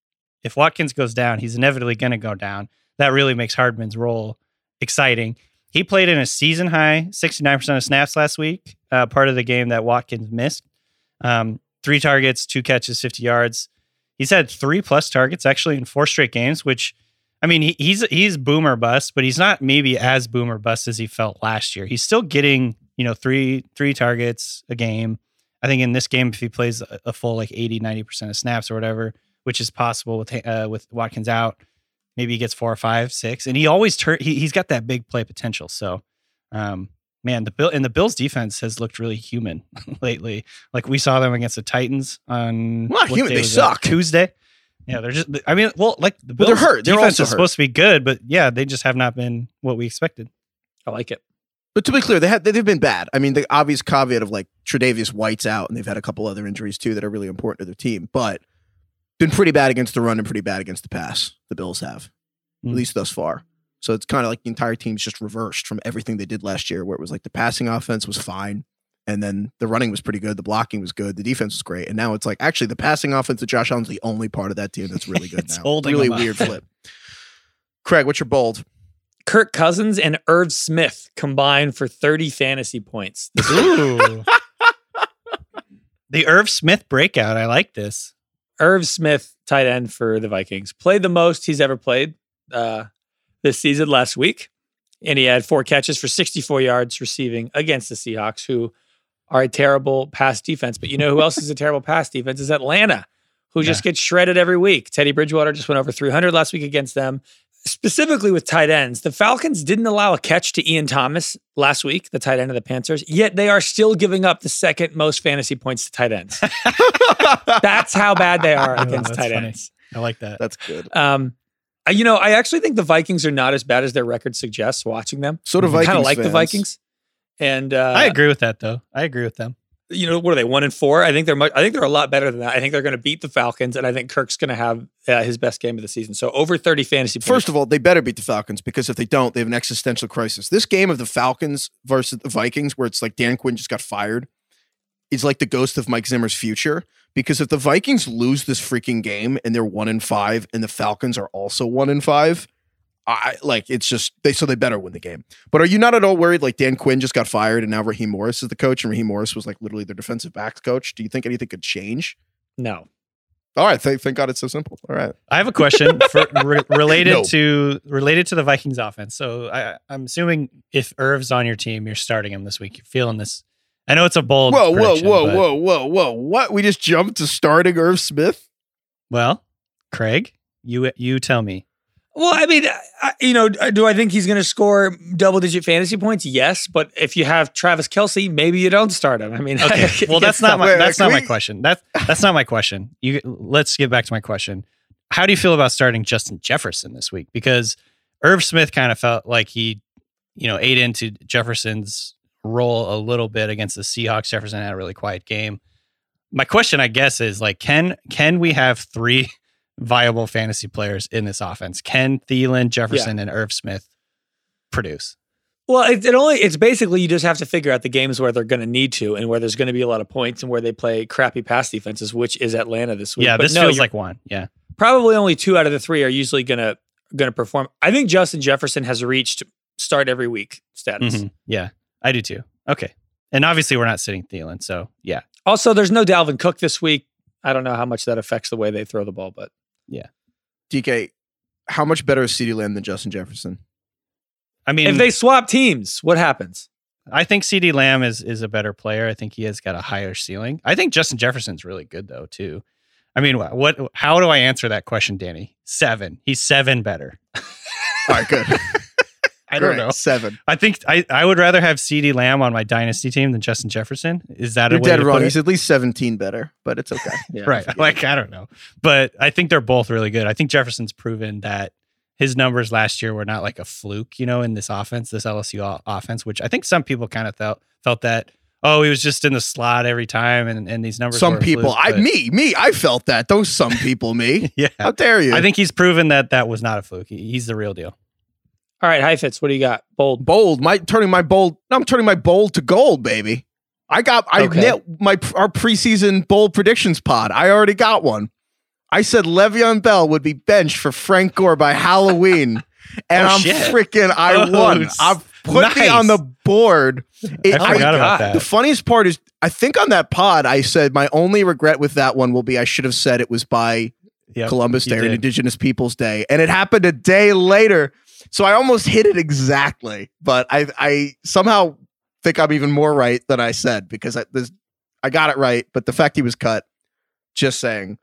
if Watkins goes down, he's inevitably going to go down. That really makes Hardman's role exciting. He played in a season high 69% of snaps last week, uh, part of the game that Watkins missed. Um, three targets, two catches, 50 yards. He's had three plus targets actually in four straight games, which I mean, he, he's he's boomer bust, but he's not maybe as boomer bust as he felt last year. He's still getting, you know, three three targets a game. I think in this game, if he plays a, full like 80, 90% of snaps or whatever, which is possible with uh, with Watkins out, maybe he gets four or five, six. And he always turn he, he's got that big play potential. So um man, the Bill and the Bills defense has looked really human lately. Like we saw them against the Titans on Not what human, day they was that? suck. Tuesday. Yeah, they're just I mean, well, like the Well, Bills they're hurt. They're defense also is hurt. supposed to be good, but yeah, they just have not been what we expected. I like it. But to be clear, they had they've been bad. I mean, the obvious caveat of like Tre'Davious White's out, and they've had a couple other injuries too that are really important to their team. But been pretty bad against the run and pretty bad against the pass. The Bills have, Mm. at least thus far. So it's kind of like the entire team's just reversed from everything they did last year, where it was like the passing offense was fine, and then the running was pretty good, the blocking was good, the defense was great, and now it's like actually the passing offense of Josh Allen's the only part of that team that's really good It's now. holding really weird flip. Craig, what's your bold? Kirk Cousins and Irv Smith combined for 30 fantasy points. Ooh. the Irv Smith breakout. I like this. Irv Smith, tight end for the Vikings, played the most he's ever played uh, this season last week. And he had four catches for 64 yards receiving against the Seahawks, who are a terrible pass defense. But you know who else is a terrible pass defense? Is Atlanta, who just gets shredded every week. Teddy Bridgewater just went over 300 last week against them. Specifically with tight ends, the Falcons didn't allow a catch to Ian Thomas last week, the tight end of the Panthers, yet they are still giving up the second most fantasy points to tight ends. That's how bad they are Oh, against that's tight funny. ends. I like that. That's good. Um, you know, I actually think the Vikings are not as bad as their record suggests. Watching them, So do I Vikings kind of like the. Vikings, and uh, I agree with that though. I agree with them. you know, what are they? One and four. I think they're much. I think they're a lot better than that. I think they're going to beat the Falcons, and I think Kirk's going to have uh, his best game of the season. So over thirty fantasy. Points. First of all, they better beat the Falcons because if they don't, they have an existential crisis. This game of the Falcons versus the Vikings, where it's like Dan Quinn just got fired, is like the ghost of Mike Zimmer's future. Because if the Vikings lose this freaking game and they're one in five, and the Falcons are also one in five, I like it's just they so they better win the game. But are you not at all worried? Like Dan Quinn just got fired, and now Raheem Morris is the coach, and Raheem Morris was like literally their defensive backs coach. Do you think anything could change? no. All right, thank, thank God it's so simple. All right, I have a question for, re- related No. to related to the Vikings offense. So I, I'm assuming if Irv's on your team, you're starting him this week. You're feeling this. I know it's a bold. whoa, whoa, whoa, but- whoa, whoa, whoa! What? We just jumped to starting Irv Smith? Well, Craig, you you tell me. Well, I mean, I, you know, uh, do I think he's going to score double digit fantasy points? Yes, but if you have Travis Kelce, maybe you don't start him. I mean, Okay. Well, that's not my Wait, wait, that's can not my we- question. That's that's not my question. You let's get back to my question. How do you feel about starting Justin Jefferson this week? Because Irv Smith kind of felt like he, you know, ate into Jefferson's role a little bit against the Seahawks. Jefferson had a really quiet game. My question, I guess, is like, can can we have three viable fantasy players in this offense? Can Thielen, Jefferson, and Irv Smith produce? Well, it, it only it's basically you just have to figure out the games where they're going to need to and where there's going to be a lot of points and where they play crappy pass defenses, which is Atlanta this week. Yeah, But this no, feels like one. Yeah. probably only two out of the three are usually going to going to perform. I think Justin Jefferson has reached start every week status. Mhm. Yeah, I do too. Okay. And obviously, we're not sitting Thielen. So, yeah. Also, there's no Dalvin Cook this week. I don't know how much that affects the way they throw the ball, but yeah. DK, how much better is CeeDee Lamb than Justin Jefferson? I mean, if they swap teams, what happens? I think CeeDee Lamb is is a better player. I think he has got a higher ceiling. I think Justin Jefferson's really good though too. I mean, wh- what? How do I answer that question, Danny? Seven. He's seven better. All right, good. I don't Great. know. Seven. I think I, I would rather have CeeDee Lamb on my dynasty team than Justin Jefferson. Is that a You're way dead to wrong. put it? He's at least 17 better, but it's okay. Yeah, right. forget Like I don't know, but I think they're both really good. I think Jefferson's proven that his numbers last year were not like a fluke, you know, in this offense, this LSU o- offense, which I think some people kind of felt felt that. Oh, he was just in the slot every time, and, and these numbers. Some were people, fluke, I me, me, I felt that. Those some people, me. yeah. How dare you? I think he's proven that that was not a fluke. He- He's the real deal. All right, Heifetz, what do you got? Bold. bold. My turning my bold. I'm turning my bold to gold, baby. I got. I Okay. nailed my our preseason bold predictions pod. I already got one. I said Le'Veon Bell would be benched for Frank Gore by Halloween, and Oh, I'm shit. freaking. I Oh, won. s- I put me on the board. It- I forgot about God. The funniest part is, I think on that pod, I said my only regret with that one will be I should have said it was by Yep, Columbus Day and did. Indigenous Peoples Day, and it happened a day later. So I almost hit it exactly, but I I somehow think I'm even more right than I said because I this, I got it right, but the fact he was cut, just saying.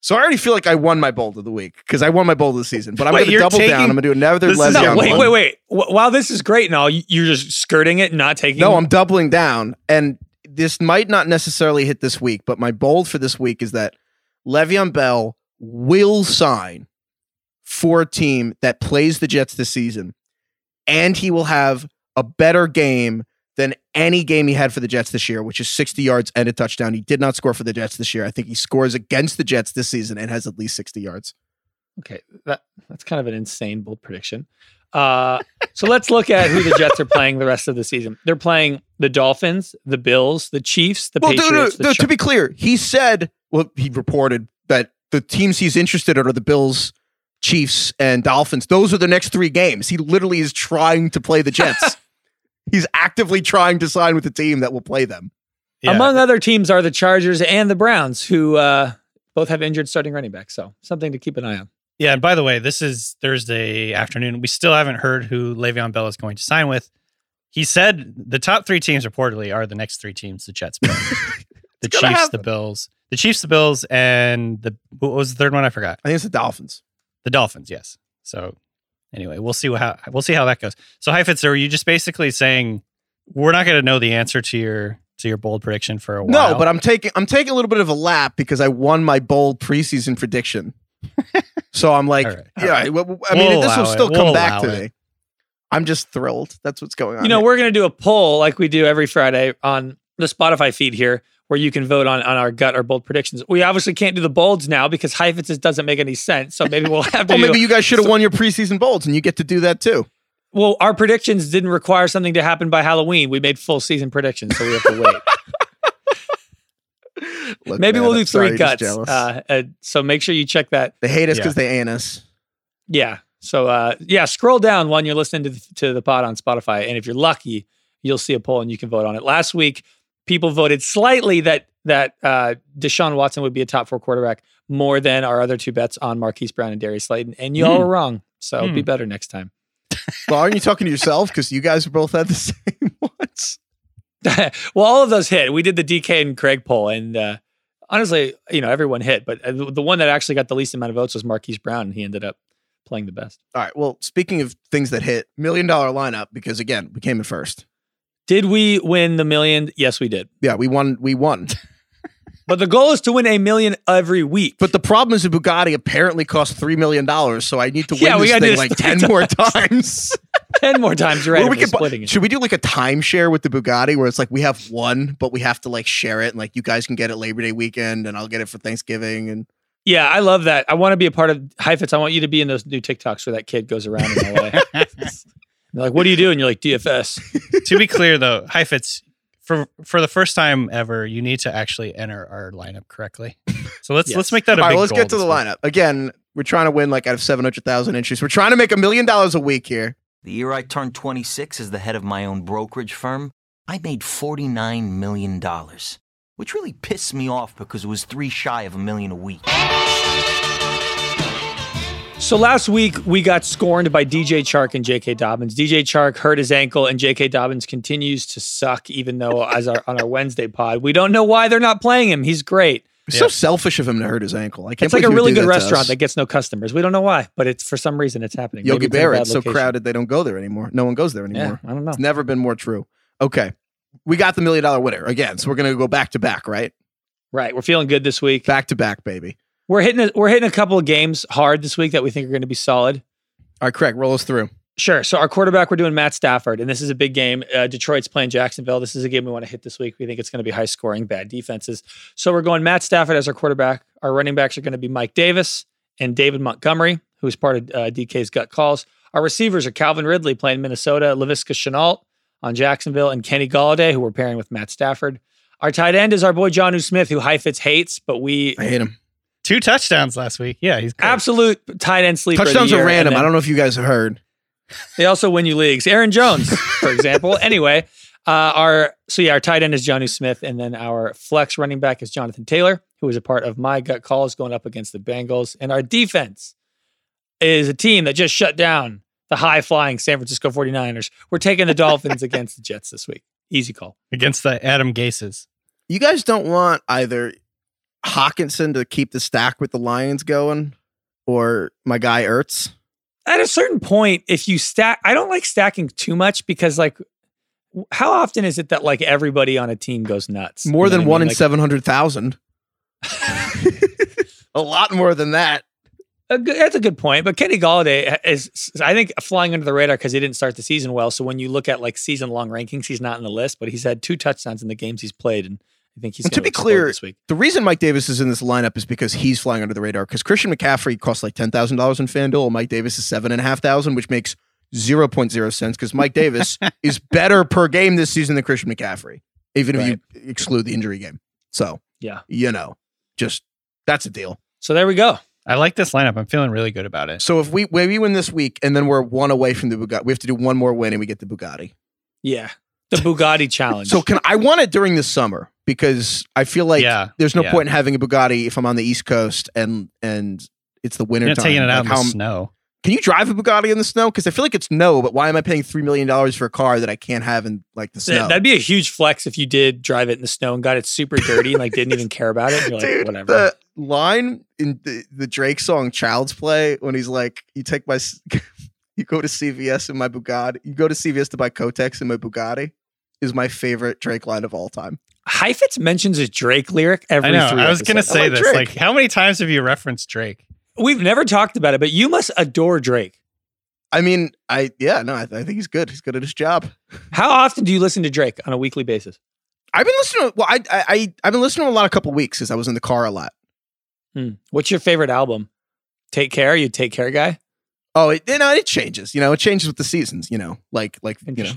So I already feel like I won my bold of the week because I won my bold of the season. But I'm going to double down. I'm going to do another Le'Veon No, wait, one. wait, wait. Wh- While this is great and all, you- you're just skirting it, and not taking. No, I'm doubling down. And this might not necessarily hit this week, but my bold for this week is that Le'Veon Bell will sign for a team that plays the Jets this season, and he will have a better game than any game he had for the Jets this year, which is 60 yards and a touchdown. He did not score for the Jets this year. I think he scores against the Jets this season and has at least 60 yards. Okay, that that's kind of an insane bold prediction. Uh, so let's look at who the Jets are playing the rest of the season. They're playing the Dolphins, the Bills, the Chiefs, the Well, no, no, Patriots. the no, Char- to be clear, he said, well, he reported that the teams he's interested in are the Bills, Chiefs, and Dolphins. Those are the next three games. He literally is trying to play the Jets. he's actively trying to sign with the team that will play them. Yeah. Among other teams are the Chargers and the Browns, who uh, both have injured starting running backs. So something to keep an eye on. Yeah, and by the way, this is Thursday afternoon. We still haven't heard who Le'Veon Bell is going to sign with. He said the top three teams reportedly are the next three teams the Jets play. the gonna Chiefs, the. Bills. The Chiefs, the Bills, and the what was the third one? I forgot. I think it's the Dolphins. The Dolphins, yes. So anyway, we'll see how we'll see how that goes. So Heifetz, are you just basically saying we're not gonna know the answer to your to your bold prediction for a while? No, but I'm taking I'm taking a little bit of a lap because I won my bold preseason prediction. so I'm like, All right, all yeah, right. well, I mean, We'll this will allow it. still come We'll back allow to it. me. I'm just thrilled. That's what's going on. You know, here. we're going to do a poll like we do every Friday on the Spotify feed here where you can vote on, on our gut or bold predictions. We obviously can't do the bolds now because Heifetz doesn't make any sense. So maybe we'll have to. Well, do- maybe you guys should have won your preseason bolds, and you get to do that too. well, our predictions didn't require something to happen by Halloween. We made full season predictions, so we have to wait. Look, maybe man, we'll I'm do sorry three you're cuts. Uh, uh, so make sure you check that. they hate us Yeah. because they ain't us. Yeah. So uh, yeah, scroll down when you're listening to the, to the pod on Spotify, and if you're lucky, you'll see a poll and you can vote on it. Last week, people voted slightly that that uh, Deshaun Watson would be a top four quarterback more than our other two bets on Marquise Brown and Darius Slayton, and you all Hmm. were wrong. So Hmm. be better next time. Well, aren't you talking to yourself? Because you guys both had the same ones. well, all of those hit. We did the DK and Craig poll, and uh, honestly, you know, everyone hit, but uh, the the one that actually got the least amount of votes was Marquise Brown, and he ended up playing the best. All right. Well, speaking of things that hit, million dollar lineup because again, we came in first. Did we win the million? Yes, we did. Yeah, we won. We won. But the goal is to win a million every week. But the problem is, the Bugatti apparently cost three million dollars, so I need to win Yeah, this thing this like ten more times. ten more times, you're right? We we're could splitting it. should we do like a timeshare with the Bugatti where it's like we have one, but we have to like share it, and like you guys can get it Labor Day weekend, and I'll get it for Thanksgiving, and Yeah, I love that. I want to be a part of Heifetz. I want you to be in those new TikToks where that kid goes around in LA. They're like, "What are you doing?" You're like, "DFS." to be clear though, Heifetz, for for the first time ever, you need to actually enter our lineup correctly. So let's Yes. let's make that a all right, big let's goal get to this the week. lineup again. We're trying to win like out of seven hundred thousand entries. We're trying to make a million dollars a week here. The year I turned 26 as the head of my own brokerage firm, I made $49 million, which really pissed me off because it was three shy of a million a week. So last week we got scorned by DJ Chark and J.K. Dobbins. DJ Chark hurt his ankle, and J.K. Dobbins continues to suck. Even though, as our on our Wednesday pod, we don't know why they're not playing him. He's great. It's Yeah. so selfish of him to hurt his ankle. I can't It's like a believe he would really good that restaurant that gets no customers. We don't know why, but it's for some reason it's happening. Yogi it's Bear. bad It's so crowded they don't go there anymore. No one goes there anymore. Yeah, I don't know. It's never been more true. Okay. We got the million dollar winner again. So we're going to go back to back, right? Right, we're feeling good this week. Back to back, baby. We're hitting a, we're hitting a couple of games hard this week that we think are going to be solid. All right, Craig, roll us through. Sure. So our quarterback, we're doing Matt Stafford, and this is a big game. Uh, Detroit's playing Jacksonville. This is a game we want to hit this week. We think it's going to be high scoring, bad defenses. So we're going Matt Stafford as our quarterback. Our running backs are going to be Mike Davis and David Montgomery, who is part of uh, DK's gut calls. Our receivers are Calvin Ridley playing Minnesota, Laviska Shenault on Jacksonville, and Kenny Golladay, who we're pairing with Matt Stafford. Our tight end is our boy Jonnu Smith, who Heifetz hates, but we I hate him. Two touchdowns last week. Yeah, he's great. absolute tight end sleeper. of the Touchdowns year. are random. then- I don't know if you guys have heard. They also win you leagues. Aaron Jones, for example. anyway, uh, our so yeah, our tight end is Johnny Smith, and then our flex running back is Jonathan Taylor, who is a part of my gut calls going up against the Bengals. And our defense is a team that just shut down the high flying San Francisco 49ers. We're taking the Dolphins against the Jets this week. Easy call. against the Adam Gases. You guys don't want either Hockenson to keep the stack with the Lions going or my guy Ertz. At a certain point, if you stack, I don't like stacking too much because like. How often is it that like everybody on a team goes nuts? More You know than what I one mean? in Like, 700,000. a lot more than that. A good, that's a good point. But Kenny Golladay is, I think, flying under the radar because he didn't start the season well. So when you look at like season long rankings, he's not in the list, but he's had two touchdowns in the games he's played, and I think he's And to be clear, this week. The reason Mike Davis is in this lineup is because he's flying under the radar. Because Christian McCaffrey costs like ten thousand dollars in FanDuel, and Mike Davis is seven and a half thousand, which makes zero point zero sense. Because Mike Davis is better per game this season than Christian McCaffrey, even if you exclude the injury game. So Yeah. you know, just that's a deal. So there we go. I like this lineup. I'm feeling really good about it. So if we maybe win this week, and then we're one away from the Bugatti, we have to do one more win, and we get the Bugatti. Yeah, the Bugatti challenge. So can I want it during the summer because I feel like yeah, there's no yeah. point in having a Bugatti if I'm on the East Coast and and it's the winter You're time. taking it out Like, in how the snow. Can you drive a Bugatti in the snow? Because I feel like it's no, but why am I paying three million dollars for a car that I can't have in like the snow? that'd be a huge flex if you did drive it in the snow and got it super dirty and like didn't even care about it. And you're like, Dude, whatever. the line in the, the Drake song "Child's Play" when he's like, "You take my, you go to CVS in my Bugatti, you go to CVS to buy Kotex in my Bugatti," is my favorite Drake line of all time. Heifetz mentions a Drake lyric every I know. three I was gonna say like this. Drake. Like, how many times have you referenced Drake? We've never talked about it, but you must adore Drake. I mean, I yeah, no, I, I think he's good. He's good at his job. How often do you listen to Drake on a weekly basis? I've been listening. To, well, I I I- I've been listening to a lot a couple weeks because I was in the car a lot. Hmm. What's your favorite album? Take Care. You Take Care guy. Oh, it, you know, it changes. You know, it changes with the seasons. You know, like like you know,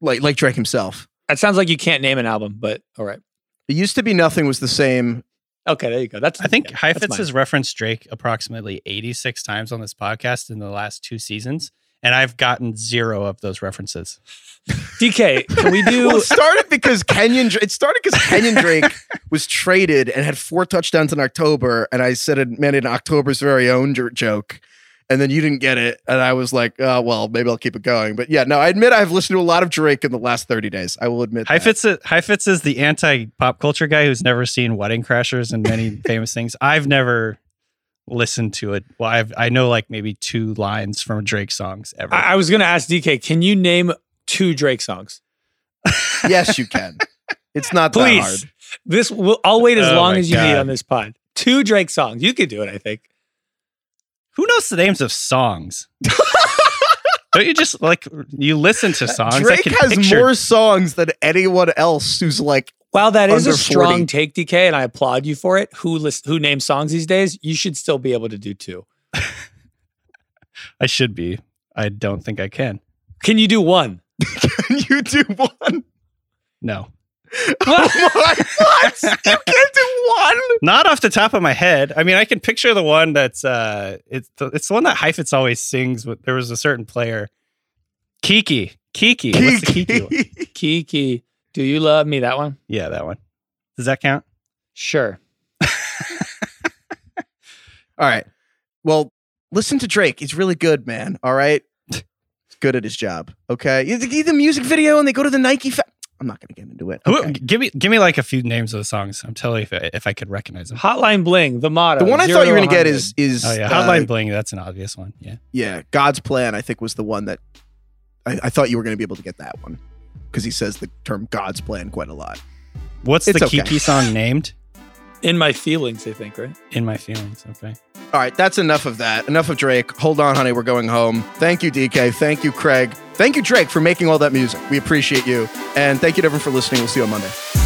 like like Drake himself. That sounds like you can't name an album, but all right. It used to be nothing was the same. Okay, there you go. That's I think yeah, Heifetz has referenced Drake approximately 86 times on this podcast in the last two seasons, and I've gotten zero of those references. DK. Can we do? Well, it started because Kenyon. It started because Kenyon Drake was traded and had four touchdowns in October, and I said it meant an October's very own joke, and then you didn't get it, and I was like, oh, well, maybe I'll keep it going. But yeah, no, I admit I've listened to a lot of Drake in the last thirty days. I will admit. that. Heifetz, Heifetz is the anti pop culture guy who's never seen Wedding Crashers and many famous things. I've never listened to it. Well, I've, I know like maybe two lines from Drake songs ever. I, I was going to ask DK. Can you name two Drake songs? yes, you can. It's not that hard. Please. This will. I'll wait as Oh long as you need on this pod. Two Drake songs. You could do it. I think. Who knows the names of songs? Don't you just like you listen to songs? I Drake can has picture- more songs than anyone else who's like While that is a Under strong 40. take, DK, and I applaud you for it. Who list, who names songs these days? You should still be able to do two. I should be. I don't think I can. Can you do one? Can you do one. No, Oh my what? You can't do one. not off the top of my head. I mean, I can picture the one that's uh, it's the, it's the one that Heifetz always sings. With there was a certain player, Kiki. Kiki. What's the Kiki one? Kiki, do you love me? That one? Yeah, that one. Does that count? Sure. All right. Well, listen to Drake. He's really good, man. All right. He's good at his job. Okay. You see the music video and they go to the Nike. Fa- I'm not going to get into it. Who- Okay. Give me give me like a few names of the songs. I'm telling you if I, if I could recognize them. Hotline Bling, the motto. The one I thought you were going to get is is Oh yeah, uh, Hotline Bling. That's an obvious one. Yeah. yeah, God's plan. I think was the one that I, I thought you were going to be able to get that one because he says the term God's plan quite a lot. What's It's the okay. Kiki song named? in my feelings. I think right. In my feelings. Okay. All right, that's enough of that. Enough of Drake. Hold on, honey, we're going home. Thank you, DK. Thank you, Craig. Thank you, Drake, for making all that music. We appreciate you. And thank you to everyone for listening. We'll see you on Monday.